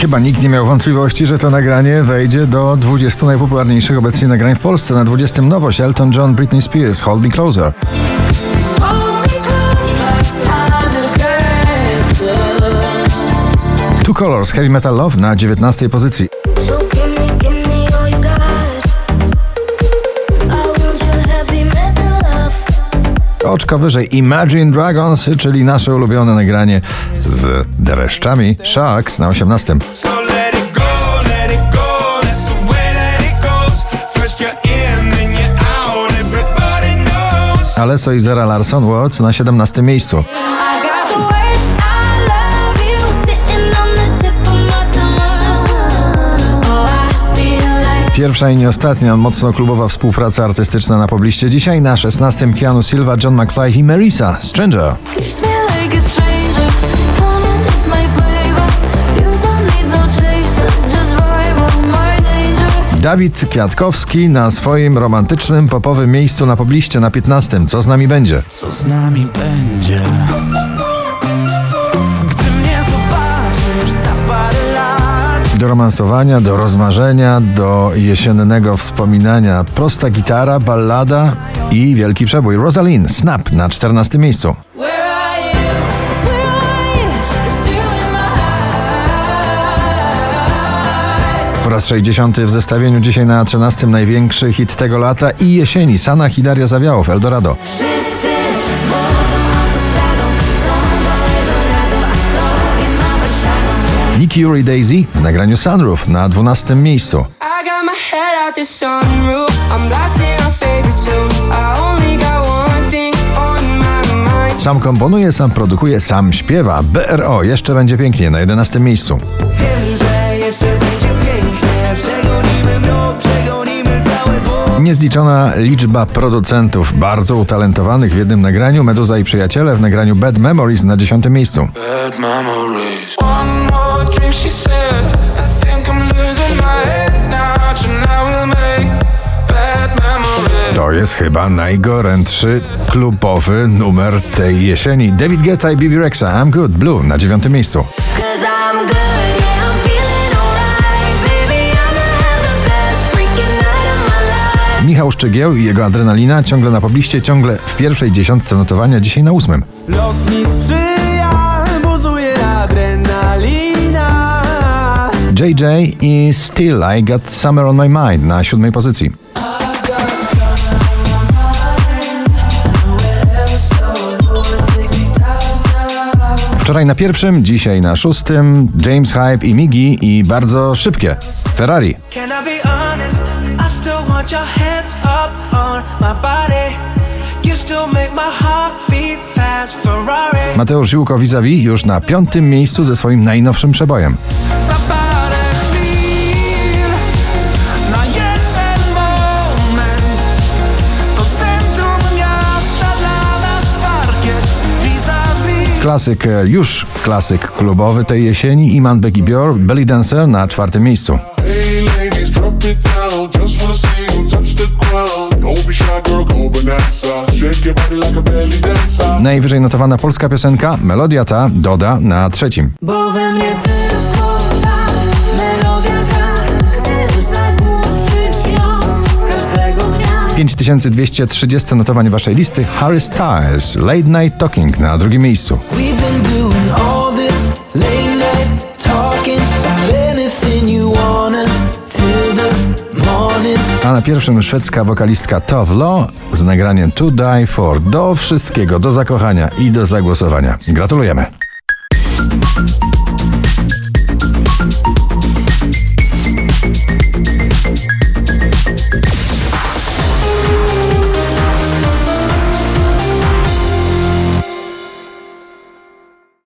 Chyba nikt nie miał wątpliwości, że to nagranie wejdzie do 20 najpopularniejszych obecnie nagrań w Polsce. Na 20 nowość Elton John, Britney Spears, Hold Me Closer. Two Colors, Heavy Metal Love na 19 pozycji. Oczko wyżej Imagine Dragons, czyli nasze ulubione nagranie z dreszczami Sharks na 18. So let it go, let it go. That's the way that it goes. First you're in, then you're out. Everybody knows. Alesso i Zara Larson Words na 17 miejscu. Pierwsza i nie ostatnia mocno klubowa współpraca artystyczna na pobliście. Dzisiaj na 16 Keanu Silva, John McFly i Marisa, Stranger. no. Dawid Kwiatkowski na swoim romantycznym, popowym miejscu na pobliście na 15. Co z nami będzie? co z nami będzie. Romansowania, do rozmarzenia, do jesiennego wspominania. Prosta gitara, ballada i wielki przebój. Rosalind, Snap na 14 miejscu. Po raz 60 w zestawieniu dzisiaj na 13 największy hit tego lata i jesieni. Sana Hilaria Zawiałow, Eldorado. Wszyscy Yuri Daisy w nagraniu Sunroof na 12 miejscu. Sam komponuje, sam produkuje, sam śpiewa. BRO jeszcze będzie pięknie na 11 miejscu. wiem, że jeszcze będzie pięknie. Przegonimy mrok, przegonimy całe zło. Niezliczona liczba producentów bardzo utalentowanych w jednym nagraniu. Meduza i przyjaciele w nagraniu Bad Memories na 10 miejscu. Bad memories. Jest chyba najgorętszy klubowy numer tej jesieni. David Guetta i Bibi Rexa, I'm Good, Blue na 9 miejscu. Michał Szczygieł i jego adrenalina ciągle na pobliście, ciągle w pierwszej dziesiątce notowania, dzisiaj na ósmym. Los mi sprzyja, buzuje adrenalina. JJ i Still I Got Summer on My Mind na siódmej pozycji. Wczoraj na pierwszym, dzisiaj na szóstym. James Hype i Migi i bardzo szybkie. Ferrari. Mateusz Ziółko vis już na piątym miejscu ze swoim najnowszym przebojem. Klasyk, e, już klasyk klubowy tej jesieni Iman Becky Bior, Belly Dancer na czwartym miejscu. Najwyżej notowana polska piosenka, melodia ta Doda na trzecim. Bo we mnie tylko 5230 notowań waszej listy Harry Styles, Late Night Talking na drugim miejscu. A na pierwszym szwedzka wokalistka Tove Lo z nagraniem To Die For. Do wszystkiego, do zakochania i do zagłosowania. Gratulujemy.